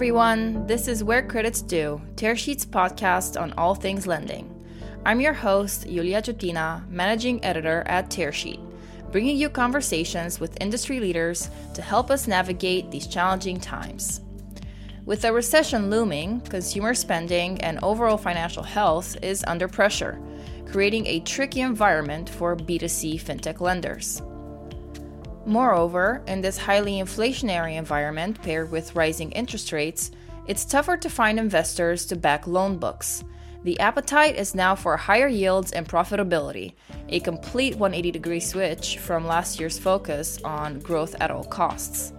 everyone. This is Where Credits Due, Tearsheet's podcast on all things lending. I'm your host, Iulia Ciutina, managing editor at Tearsheet, bringing you conversations with industry leaders to help us navigate these challenging times. With a recession looming, consumer spending and overall financial health is under pressure, creating a tricky environment for B2C fintech lenders. Moreover, in this highly inflationary environment paired with rising interest rates, it's tougher to find investors to back loan books. The appetite is now for higher yields and profitability, a complete 180 degree switch from last year's focus on growth at all costs.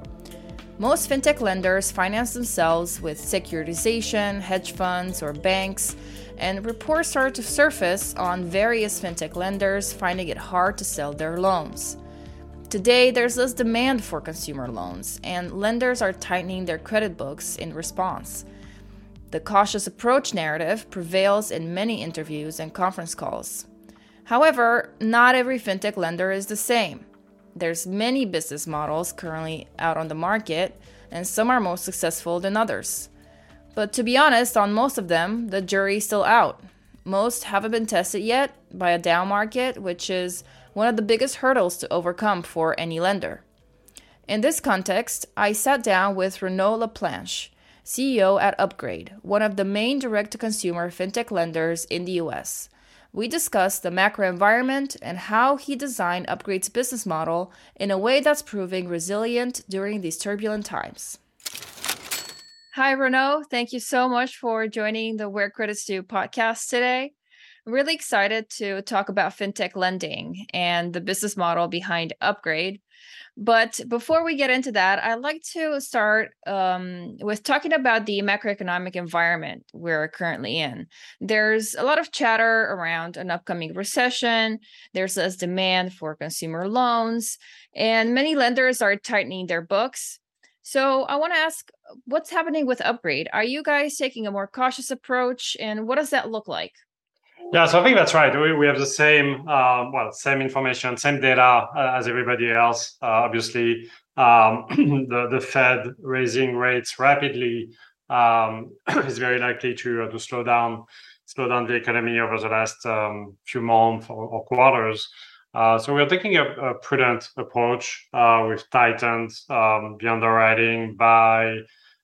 Most fintech lenders finance themselves with securitization, hedge funds, or banks, and reports start to surface on various fintech lenders finding it hard to sell their loans. Today, there's less demand for consumer loans, and lenders are tightening their credit books in response. The cautious approach narrative prevails in many interviews and conference calls. However, not every fintech lender is the same. There's many business models currently out on the market, and some are more successful than others. But to be honest, on most of them, the jury's still out. Most haven't been tested yet by a down market, which is one of the biggest hurdles to overcome for any lender. In this context, I sat down with Renaud Laplanche, CEO at Upgrade, one of the main direct to consumer fintech lenders in the US. We discussed the macro environment and how he designed Upgrade's business model in a way that's proving resilient during these turbulent times. Hi, Renaud. Thank you so much for joining the Where Credits Due podcast today. I'm really excited to talk about fintech lending and the business model behind Upgrade. But before we get into that, I'd like to start um, with talking about the macroeconomic environment we're currently in. There's a lot of chatter around an upcoming recession, there's less demand for consumer loans, and many lenders are tightening their books. So I want to ask what's happening with Upgrade? Are you guys taking a more cautious approach, and what does that look like? Yeah, so I think that's right. We, we have the same, uh, well, same information, same data uh, as everybody else. Uh, obviously, um, the the Fed raising rates rapidly um, is very likely to uh, to slow down slow down the economy over the last um, few months or, or quarters. Uh, so we're taking a, a prudent approach. Uh, we've tightened um, the underwriting by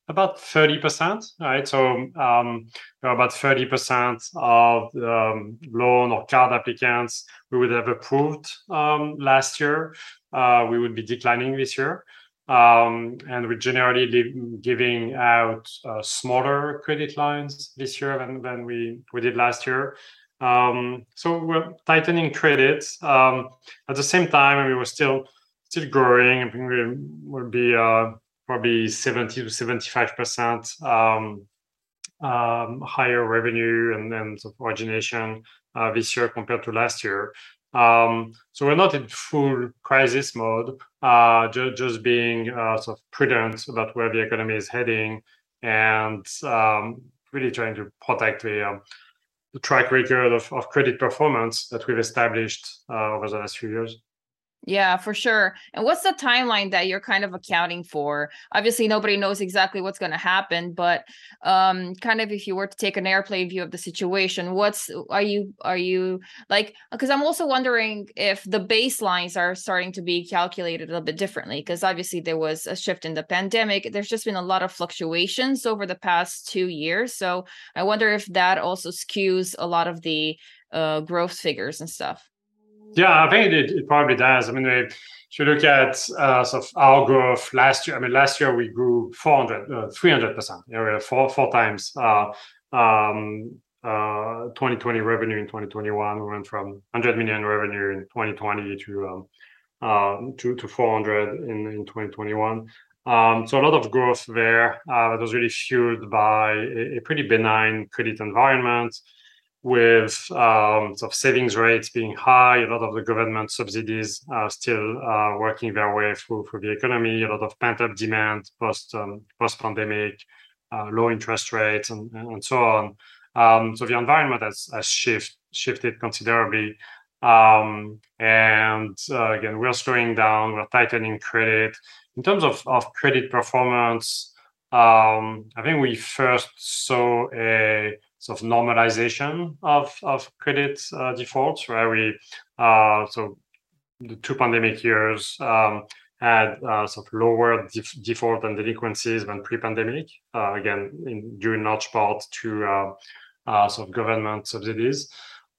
about 30%, right? So um, about 30% of um, loan or card applicants we would have approved um, last year, uh, we would be declining this year. Um, and we're generally giving out uh, smaller credit lines this year than, than we, we did last year. Um, so we're tightening credit. Um, at the same time, we were still still growing. I think we will be uh, probably 70 to 75 percent um, um, higher revenue and then origination uh, this year compared to last year. Um, so we're not in full crisis mode, uh, ju- just being uh, sort of prudent about where the economy is heading and um, really trying to protect the, um, the track record of, of, credit performance that we've established uh, over the last few years. Yeah, for sure. And what's the timeline that you're kind of accounting for? Obviously, nobody knows exactly what's going to happen, but um, kind of if you were to take an airplane view of the situation, what's are you are you like? Because I'm also wondering if the baselines are starting to be calculated a little bit differently. Because obviously there was a shift in the pandemic. There's just been a lot of fluctuations over the past two years. So I wonder if that also skews a lot of the uh, growth figures and stuff. Yeah, I think it, it probably does. I mean, if you look at uh, sort of our growth last year, I mean, last year we grew 400, uh, 300%, you know, four, four times uh, um, uh, 2020 revenue in 2021. We went from 100 million revenue in 2020 to um, uh, to, to 400 in, in 2021. Um, so a lot of growth there uh, that was really fueled by a, a pretty benign credit environment with um, sort of savings rates being high, a lot of the government subsidies are still uh, working their way through, through the economy, a lot of pent up demand post um, post pandemic, uh, low interest rates, and, and so on. Um, so the environment has, has shift, shifted considerably. Um, and uh, again, we're slowing down, we're tightening credit. In terms of, of credit performance, um, I think we first saw a sort of normalization of of credit uh, defaults, where we uh, so the two pandemic years um, had uh, sort of lower def- default and delinquencies than pre-pandemic. Uh, again, in due in large part to uh, uh, sort of government subsidies.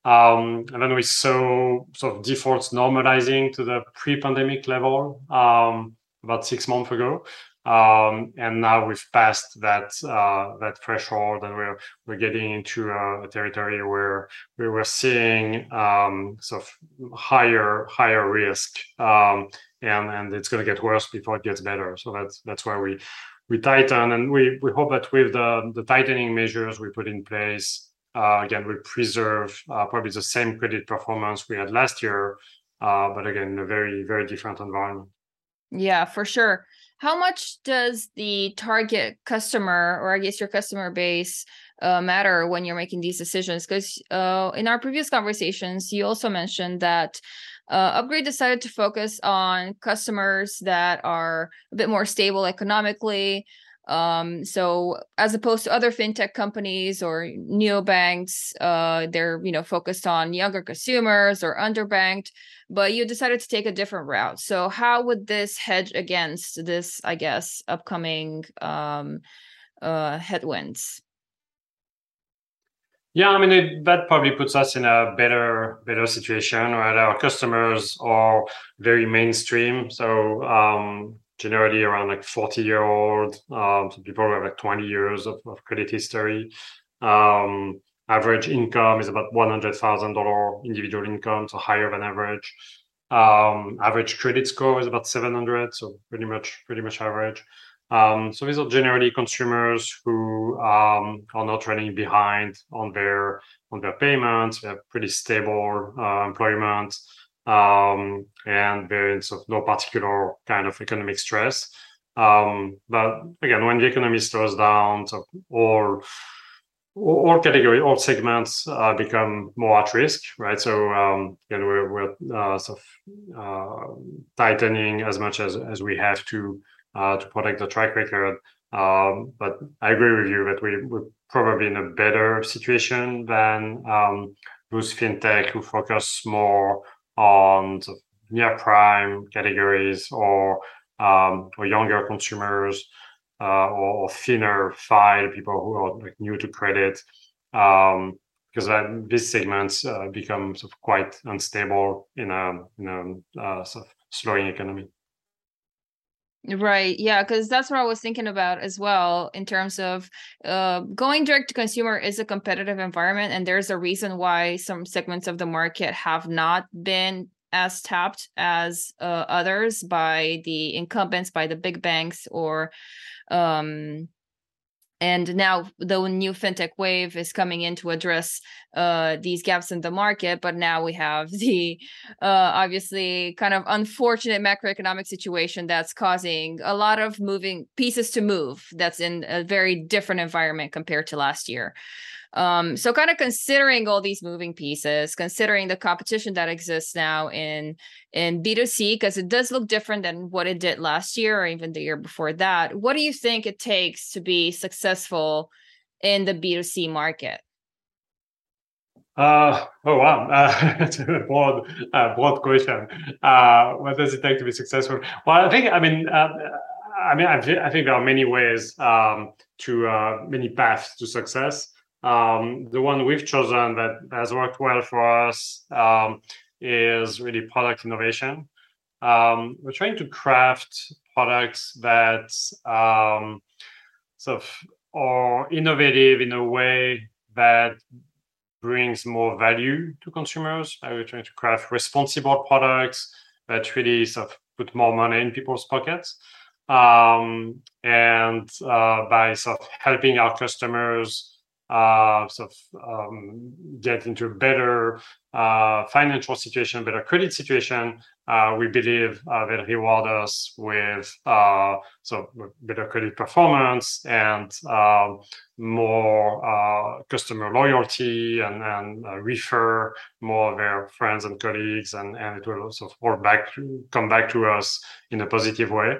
Um, and then we saw sort of defaults normalizing to the pre-pandemic level um, about six months ago. Um, and now we've passed that uh, that threshold, and we're we're getting into a, a territory where we were seeing um, sort of higher higher risk, um, and and it's going to get worse before it gets better. So that's that's why we we tighten, and we we hope that with the the tightening measures we put in place, uh, again we preserve uh, probably the same credit performance we had last year, uh, but again in a very very different environment. Yeah, for sure how much does the target customer or i guess your customer base uh, matter when you're making these decisions? Because uh, in our previous conversations you also mentioned that uh, upgrade decided to focus on customers that are a bit more stable economically um, so as opposed to other fintech companies or neobanks, uh, they're you know focused on younger consumers or underbanked, but you decided to take a different route. So how would this hedge against this, I guess, upcoming um, uh, headwinds? Yeah, I mean it, that probably puts us in a better better situation, right? Our customers are very mainstream, so um, generally around like 40 year old. Um, some people have like 20 years of, of credit history. Um, average income is about $100,000 individual income, so higher than average. Um, average credit score is about 700, so pretty much pretty much average. Um, so these are generally consumers who um, are not running behind on their on their payments. They have pretty stable uh, employment um, and variants of no particular kind of economic stress. Um, but again, when the economy slows down, so all all category, all segments uh, become more at risk, right? So um, again, we're, we're uh, sort of uh, tightening as much as, as we have to uh, to protect the track record. Um, but I agree with you that we, we're probably in a better situation than um, those fintech who focus more on near prime categories or um, or younger consumers uh, or, or, thinner file people who are like new to credit um, because uh, these segments uh, become sort of quite unstable in a in a uh, sort of slowing economy. Right. Yeah. Because that's what I was thinking about as well in terms of uh, going direct to consumer is a competitive environment. And there's a reason why some segments of the market have not been as tapped as uh, others by the incumbents, by the big banks, or um, and now the new fintech wave is coming in to address uh, these gaps in the market but now we have the uh, obviously kind of unfortunate macroeconomic situation that's causing a lot of moving pieces to move that's in a very different environment compared to last year um, so kind of considering all these moving pieces, considering the competition that exists now in in B2C, because it does look different than what it did last year or even the year before that. What do you think it takes to be successful in the B2C market? Uh, oh wow, uh, that's a broad, uh, broad question. Uh, what does it take to be successful? Well, I think, I mean, uh, I mean, I, I, think there are many ways um, to uh, many paths to success. Um, the one we've chosen that has worked well for us um, is really product innovation. Um, we're trying to craft products that um, sort of are innovative in a way that brings more value to consumers. We're trying to craft responsible products that really sort of put more money in people's pockets. Um, and uh, by sort of helping our customers uh, sort of um, get into a better uh, financial situation, better credit situation, uh, we believe uh, will reward us with uh, so better credit performance and um, more uh, customer loyalty and, and uh, refer more of their friends and colleagues, and, and it will also all back come back to us in a positive way.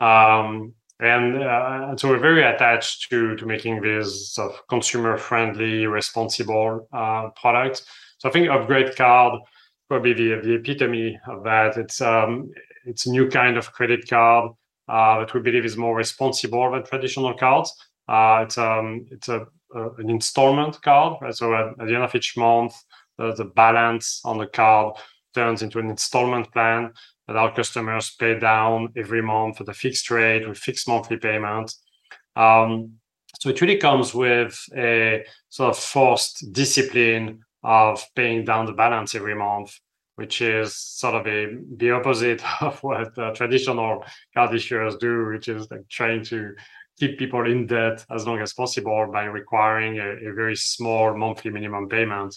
Um, and, uh, so we're very attached to to making this sort of consumer friendly, responsible uh, product. So I think Upgrade Card probably the the epitome of that. It's um it's a new kind of credit card uh, that we believe is more responsible than traditional cards. Uh, it's um it's a, a, an installment card. Right? So at, at, the end of each month, the balance on the card turns into an installment plan that our customers pay down every month at a fixed rate with fixed monthly payment. Um, so it really comes with a sort of forced discipline of paying down the balance every month, which is sort of a the opposite of what traditional card issuers do, which is like trying to keep people in debt as long as possible by requiring a, a very small monthly minimum payment.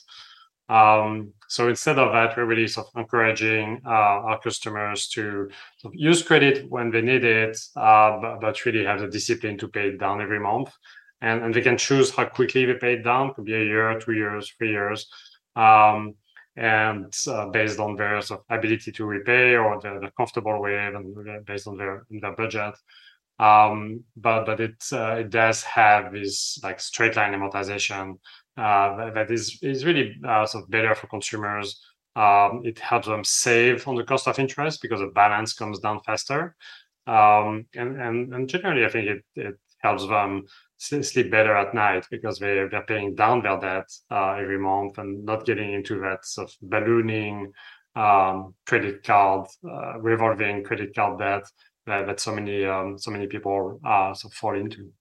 Um, so instead of that, we're really sort of encouraging uh, our customers to use credit when they need it, uh, but, but, really have the discipline to pay it down every month. And, and they can choose how quickly they pay it down. It could be a year, two years, three years. Um, and uh, based on their sort of ability to repay or they're, they're comfortable with and based on their, their budget. Um, but but it uh, it does have this like straight line amortization uh, that is is really uh, sort of better for consumers. Um, it helps them save on the cost of interest because the balance comes down faster, um, and and and generally, I think it it helps them sleep better at night because they they're paying down their debt uh, every month and not getting into that sort of ballooning um, credit card uh, revolving credit card debt that, that so many um, so many people uh, of fall into.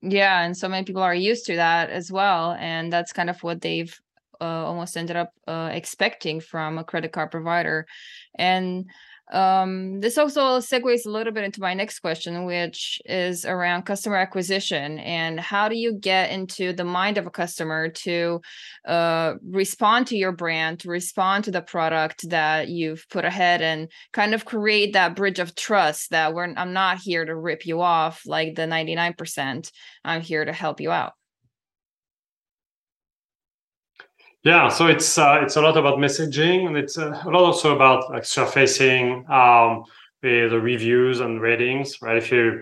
Yeah, and so many people are used to that as well, and that's kind of what they've uh, almost ended up uh, expecting from a credit card provider. And um, this also segues a little bit into my next question, which is around customer acquisition and how do you get into the mind of a customer to uh, respond to your brand, to respond to the product that you've put ahead, and kind of create that bridge of trust that we're I'm not here to rip you off like the 99%. I'm here to help you out. Yeah, so it's uh, it's a lot about messaging, and it's uh, a lot also about like surfacing um, the, the reviews and ratings. Right, if you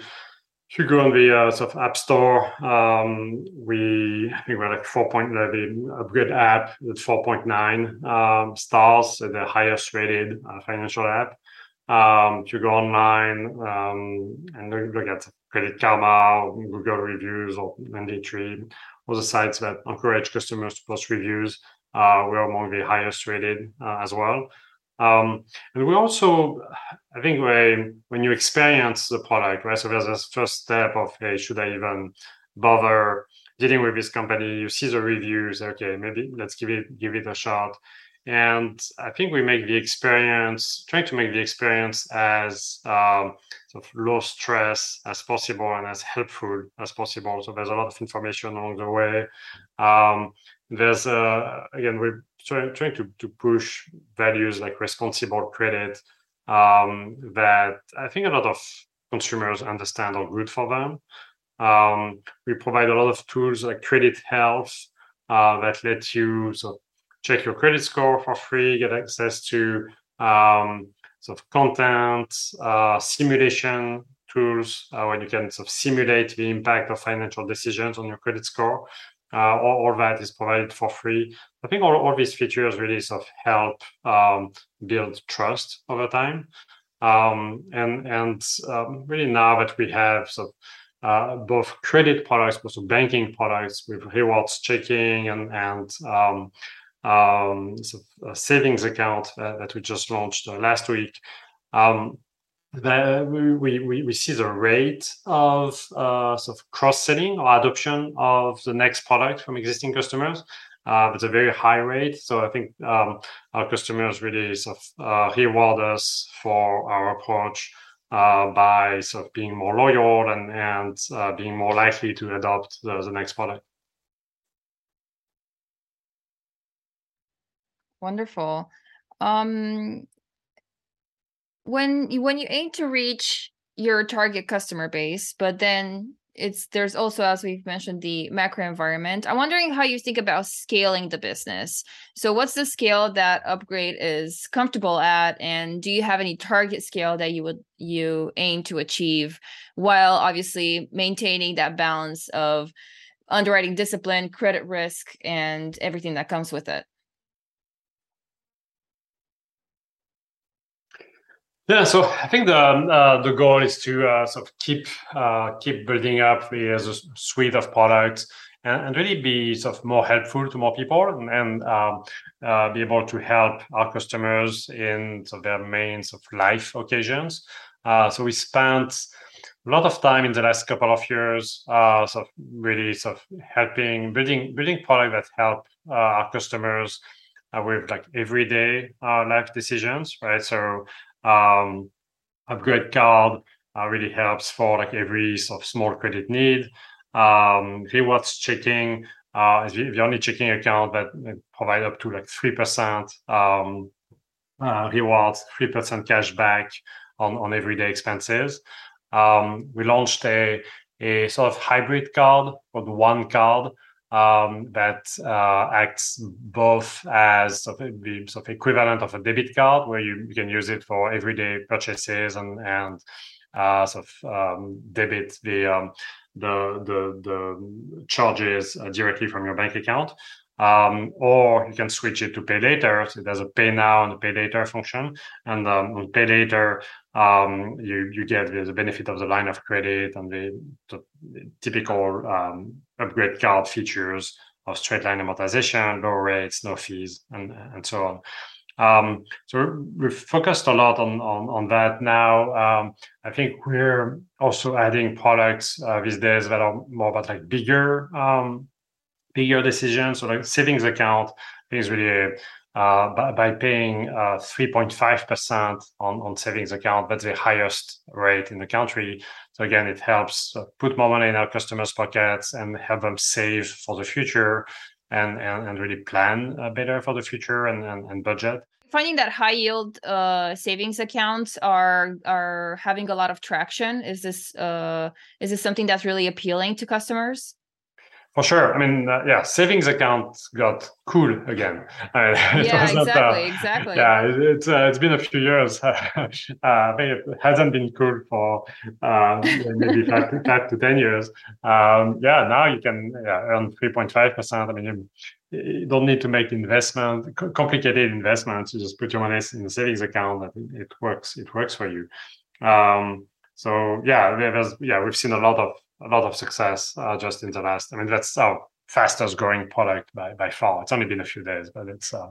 if you go on the uh, sort of app store, um, we I think we're like four point uh, the upgrade app with four point nine um, stars, the highest rated uh, financial app. Um, if you go online um, and look at Credit Karma, Google reviews, or LendingTree, all the sites that encourage customers to post reviews, uh, we're among the highest rated uh, as well. Um, and we also, I think, when, when you experience the product, right? So there's this first step of, hey, should I even bother dealing with this company? You see the reviews, okay, maybe let's give it give it a shot. And I think we make the experience, trying to make the experience as um, of low stress as possible and as helpful as possible. So there's a lot of information along the way. Um, there's uh, again we're trying, trying to, to push values like responsible credit um, that I think a lot of consumers understand are good for them. Um, we provide a lot of tools like credit health uh, that let you of check your credit score for free, get access to um, sort of content, uh, simulation tools uh, where you can sort of simulate the impact of financial decisions on your credit score uh, all, all, that is provided for free. I think all, all these features really sort of help um, build trust over time. Um, and and um, really now that we have sort of uh, both credit products, but also banking products with rewards checking and and um, um, a savings account uh, that we just launched uh, last week. Um, the, we, we, we see the rate of uh, sort of cross-selling or adoption of the next product from existing customers. Uh, it's a very high rate. So I think um, our customers really sort of uh, reward us for our approach uh, by sort of being more loyal and, and being more likely to adopt the, the next product. Wonderful. Um, when when you aim to reach your target customer base but then it's there's also as we've mentioned the macro environment i'm wondering how you think about scaling the business so what's the scale that upgrade is comfortable at and do you have any target scale that you would you aim to achieve while obviously maintaining that balance of underwriting discipline credit risk and everything that comes with it Yeah, so I think the uh, the goal is to uh, sort of keep uh, keep building up the a suite of products and, and, really be sort of more helpful to more people and, and um, uh, be able to help our customers in sort of their main sort of life occasions. Uh, so we spent a lot of time in the last couple of years, uh, sort of really sort of helping building building product that help our customers with like everyday life decisions, right? So um, upgrade card uh, really helps for like every sort of small credit need. Um, rewards checking uh, is the only checking account that provide up to like three percent um, uh, rewards, three percent cash back on on everyday expenses. Um, we launched a a sort of hybrid card called One Card, um, that uh, acts both as sort of the sort of equivalent of a debit card, where you, you can use it for everyday purchases and and uh, sort of um, debit the, um, the the the charges uh, directly from your bank account. Um, or you can switch it to pay later. So there's a pay now and a pay later function. And um, on pay later, um, you you get the benefit of the line of credit and the, the typical um, upgrade card features of straight line amortization, low rates, no fees, and and so on. Um, so we've focused a lot on on, on that now. Um, I think we're also adding products uh, these days that are more about like bigger um, bigger decisions. So like savings account is really a, uh, by, by, paying uh, 3.5% on, on savings account. That's the highest rate in the country. So again, it helps uh, put more money in our customers' pockets and help them save for the future and, and, and really plan uh, better for the future and, and, and budget finding that high yield uh, savings accounts are are having a lot of traction is this uh, is this something that's really appealing to customers for sure. I mean, uh, yeah, savings account got cool again. Uh, yeah, exactly, not, uh, exactly. Yeah, it, it's uh, it's been a few years. Uh, I think it hasn't been cool for uh, maybe five to, five to ten years. Um, yeah, now you can yeah, earn three point five percent. I mean, you, you, don't need to make investment, complicated investments. You just put your money in the savings account. And it works. It works for you. Um, so yeah, there's yeah, we've seen a lot of a lot of success uh, just in the last. I mean, that's our fastest growing product by by far. It's only been a few days, but it's uh,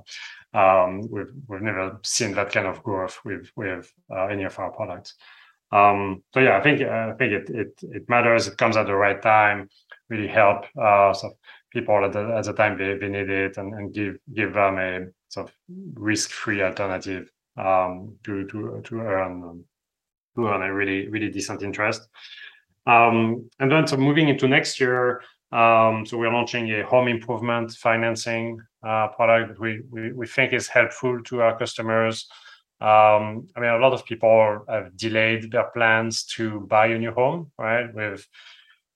um, we've we've never seen that kind of growth with with uh, any of our products. Um, so yeah, I think I think it it it matters. It comes at the right time. Really help uh, of people at the at the time they, they need it, and, and give give them a sort of risk free alternative um, to to to earn um, to earn a really really decent interest. Um, and then so moving into next year, um, so we're launching a home improvement financing uh, product that we, we, we think is helpful to our customers. Um, I mean, a lot of people have delayed their plans to buy a new home, right? With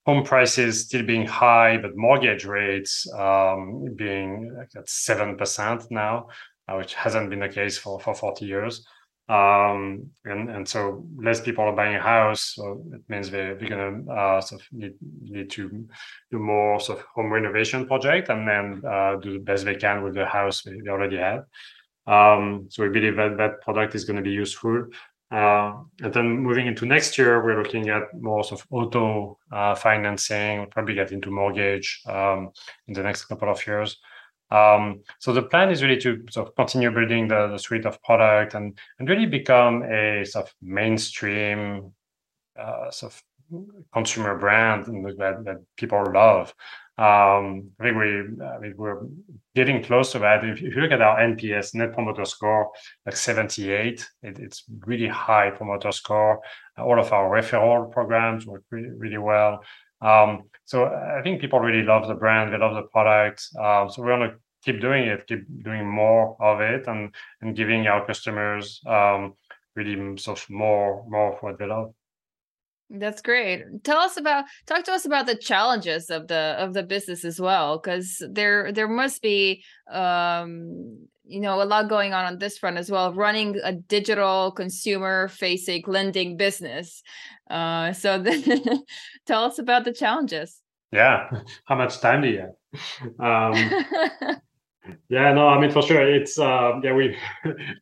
home prices still being high, but mortgage rates um, being at seven percent now, uh, which hasn't been the case for for forty years. Um, and and so less people are buying a house, so it means they, they're gonna uh, sort of need, need to do more sort of home renovation project and then uh, do the best they can with the house they, they already have. Um, so we believe that that product is going to be useful. Uh, and then moving into next year, we're looking at more sort of auto uh, financing. We'll probably get into mortgage um, in the next couple of years. Um, so the plan is really to sort of continue building the, the suite of product and, and really become a sort of mainstream uh, sort of consumer brand that, that people love. Um, I think we, I mean, we're getting close to that. If, you look at our NPS, Net Promoter Score, like 78, it, it's really high promoter score. All of our referral programs work really, really well. Um, so I think people really love the brand, they love the product. Uh, so we're gonna keep doing it, keep doing more of it, and and giving our customers um, really of more more of what they love. That's great. Tell us about talk to us about the challenges of the of the business as well because there there must be um you know a lot going on on this front as well running a digital consumer facing lending business. Uh so then tell us about the challenges. Yeah. How much time do you have? Um Yeah, no, I mean for sure, it's uh, yeah, we,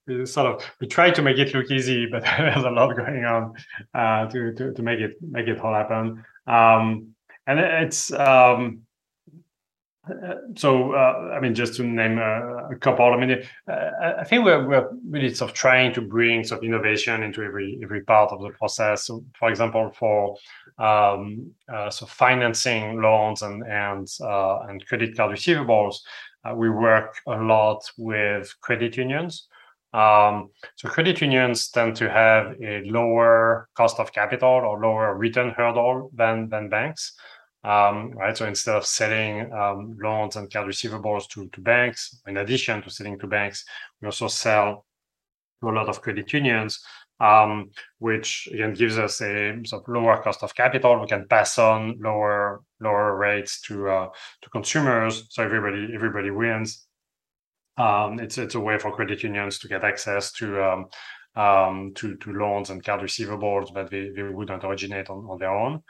we sort of we try to make it look easy, but there's a lot going on uh, to, to to make it make it all happen. Um, and it's um, so uh, I mean just to name a, a couple. I mean, uh, I think we're we're really sort of trying to bring sort of innovation into every every part of the process. So, for example, for um, uh, so financing loans and and uh, and credit card receivables uh, we work a lot with credit unions. Um, so credit unions tend to have a lower cost of capital or lower return hurdle than than banks. Um, right. So instead of selling um, loans and card receivables to, banks, in addition to selling to banks, we also sell to a lot of credit unions um, which again gives us a sort of lower cost of capital. We can pass on lower lower rates to uh, to consumers, so everybody everybody wins. Um, it's it's a way for credit unions to get access to to loans and card receivables that they, wouldn't originate on, on their own.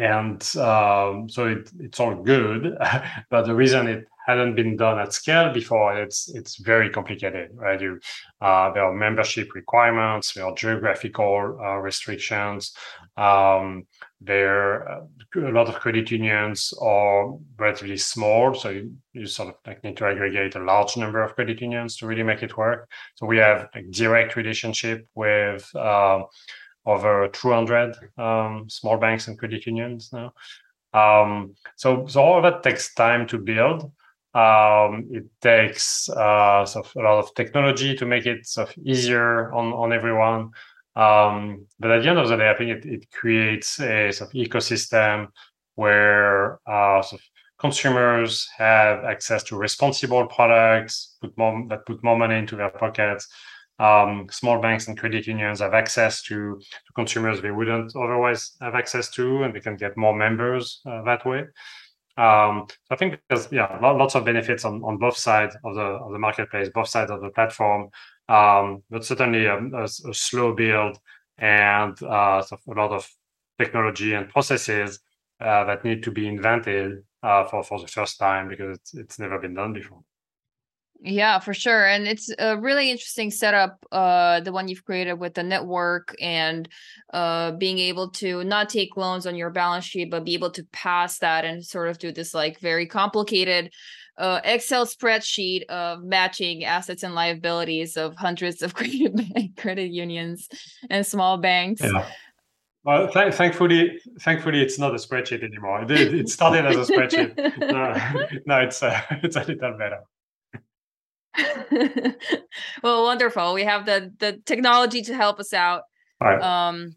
Um, and um, so it, it's all good, but the reason it hadn't been done at scale before, it's it's very complicated, right? You, uh, there are membership requirements, there are geographical uh, restrictions. Um, there, uh, a lot of credit unions are relatively small, so you, you sort of like need to aggregate a large number of credit unions to really make it work. So we have a direct relationship with uh, over 200 um, small banks and credit unions now. Um, so, so all of that takes time to build. Um, it takes uh, sort of a lot of technology to make it sort of easier on, on everyone. Um, but at the end of the day, I think it, it creates a sort of ecosystem where uh, sort of consumers have access to responsible products, put more, that put more money into their pockets. Um, small banks and credit unions have access to, to consumers they wouldn't otherwise have access to, and they can get more members uh, that way. Um, I think there's yeah lots of benefits on, on both sides of the of the marketplace, both sides of the platform. Um, but certainly a, a, a, slow build and uh, a lot of technology and processes uh, that need to be invented uh, for for the first time because it's, it's never been done before. Yeah, for sure. And it's a really interesting setup, uh, the one you've created with the network and uh, being able to not take loans on your balance sheet, but be able to pass that and sort of do this like very complicated uh, Excel spreadsheet of matching assets and liabilities of hundreds of credit credit unions and small banks. Yeah. Well, th- thankfully, thankfully, it's not a spreadsheet anymore. It, it started as a spreadsheet. no, no, it's uh, it's a little better. well, wonderful. We have the the technology to help us out. Right. Um,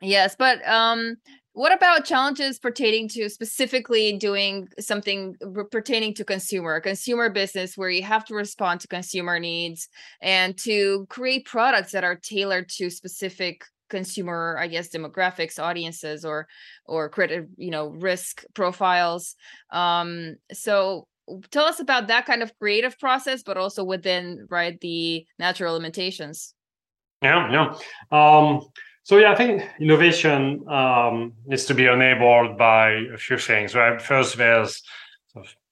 yes, but um, what about challenges pertaining to specifically doing something pertaining to consumer consumer business where you have to respond to consumer needs and to create products that are tailored to specific consumer i guess demographics audiences or or credit you know risk profiles um so tell us about that kind of creative process, but also within right the natural limitations. Yeah, yeah. Um, so yeah, I think innovation um, needs to be enabled by a few things. Right, first there's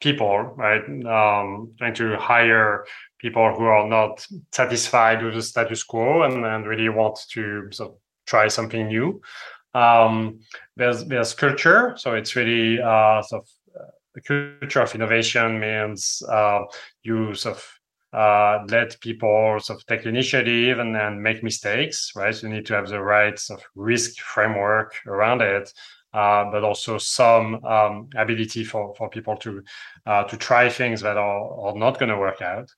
people, right, um, trying to hire people who are not satisfied with the status quo and, and really want to sort of try something new. Um, there's there's culture, so it's really uh, sort of the culture of innovation means uh, of uh, let people sort of take initiative and then make mistakes, right? You need to have the right sort of risk framework around it, uh, but also some um, ability for, for people to uh, to try things that are, are not going to work out.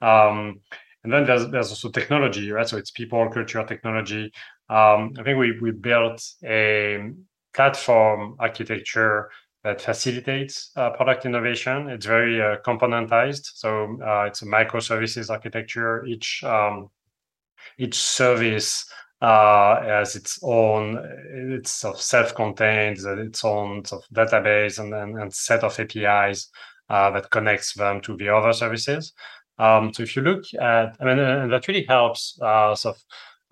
Um, and then there's there's also technology, right? So it's people, culture, technology. Um, I think we we built a platform architecture that facilitates uh, product innovation. It's very uh, componentized, so uh, it's a microservices architecture. Each um, each service uh, as its own, it's sort of self-contained, its own sort of database and, and, and set of APIs uh, that connects them to the other services. Um, so if you look at, I mean, and that really helps uh, sort of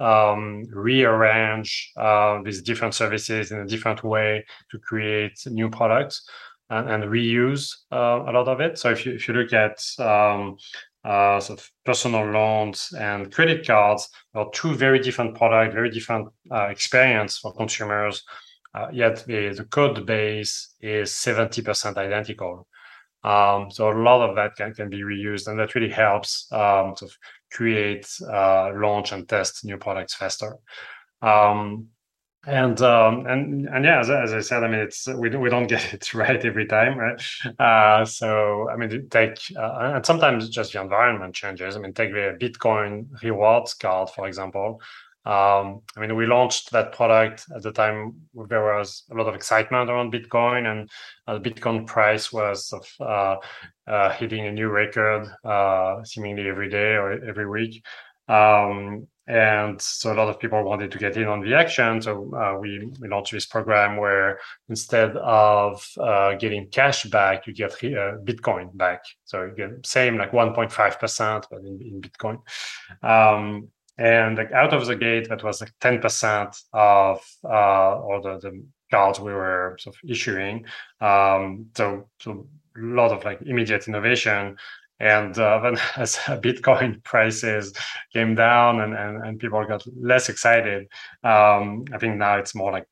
um, rearrange uh, these different services in a different way to create new products and, and reuse uh, a lot of it. So if you if you look at um, uh, sort of personal loans and credit cards are two very different products, very different uh, experience for consumers. Uh, yet the, the code base is 70% identical. Um, so a lot of that can, can be reused, and that really helps um, to create, uh, launch, and test new products faster. Um, and um, and and yeah, as, as, I said, I mean, it's we we don't get it right every time, right? Uh, so I mean, take uh, and sometimes just the environment changes. I mean, take the Bitcoin rewards card for example. Um, I mean, we launched that product at the time there was a lot of excitement around Bitcoin, and uh, the Bitcoin price was of, uh, uh, hitting a new record uh, seemingly every day or every week. Um, and so a lot of people wanted to get in on the action. So uh, we, we launched this program where instead of uh, getting cash back, you get uh, Bitcoin back. So you get same like 1.5%, but in, in Bitcoin. Um, and like out of the gate, that was like 10% of uh, all the, the cards we were sort of issuing. Um, so, so a lot of like immediate innovation. And uh, then as Bitcoin prices came down and, and, and people got less excited, um, I think now it's more like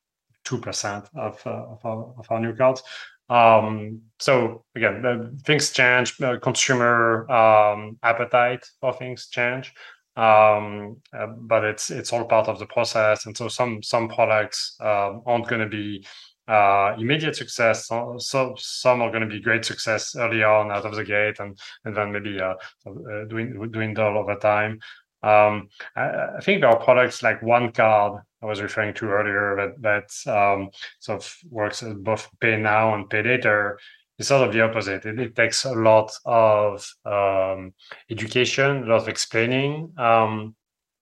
2% of, uh, of, our, of our new cards. Um, so again, uh, things change, uh, consumer um, appetite for things change um, uh, but it's it's all part of the process. And so some some products um, aren't going to be uh, immediate success. So, so some are going to be great success early on out of the gate, and and then maybe uh, uh doing doing over time. Um, I, I, think there are products like One Card I was referring to earlier that that um, sort of works both pay now and pay later it's sort of the opposite. It, it takes a lot of um, education, a lot of explaining, um,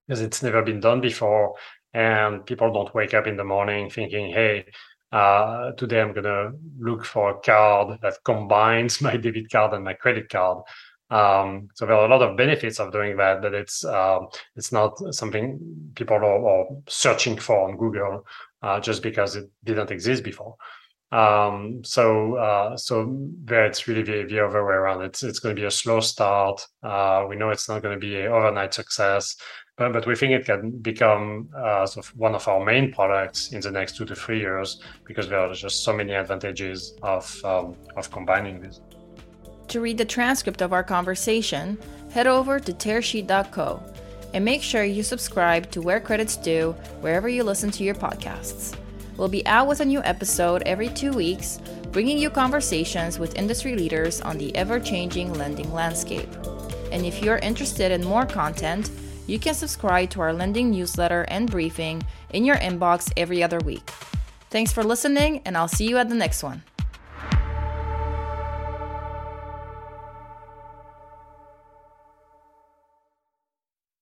because it's never been done before, and people don't wake up in the morning thinking, "Hey, uh, today I'm gonna look for a card that combines my debit card and my credit card." Um, so there are a lot of benefits of doing that, but it's um, it's not something people are, are searching for on Google uh, just because it didn't exist before. Um, so uh, so there it's really the, the other way around. It's it's going to be a slow start. Uh, we know it's not going to be an overnight success, but, but we think it can become uh, sort of one of our main products in the next two to three years because there are just so many advantages of um, of combining this. To read the transcript of our conversation, head over to tearsheet.co and make sure you subscribe to Where Credits Due wherever you listen to your podcasts. We'll be out with a new episode every two weeks, bringing you conversations with industry leaders on the ever changing lending landscape. And if you're interested in more content, you can subscribe to our lending newsletter and briefing in your inbox every other week. Thanks for listening, and I'll see you at the next one.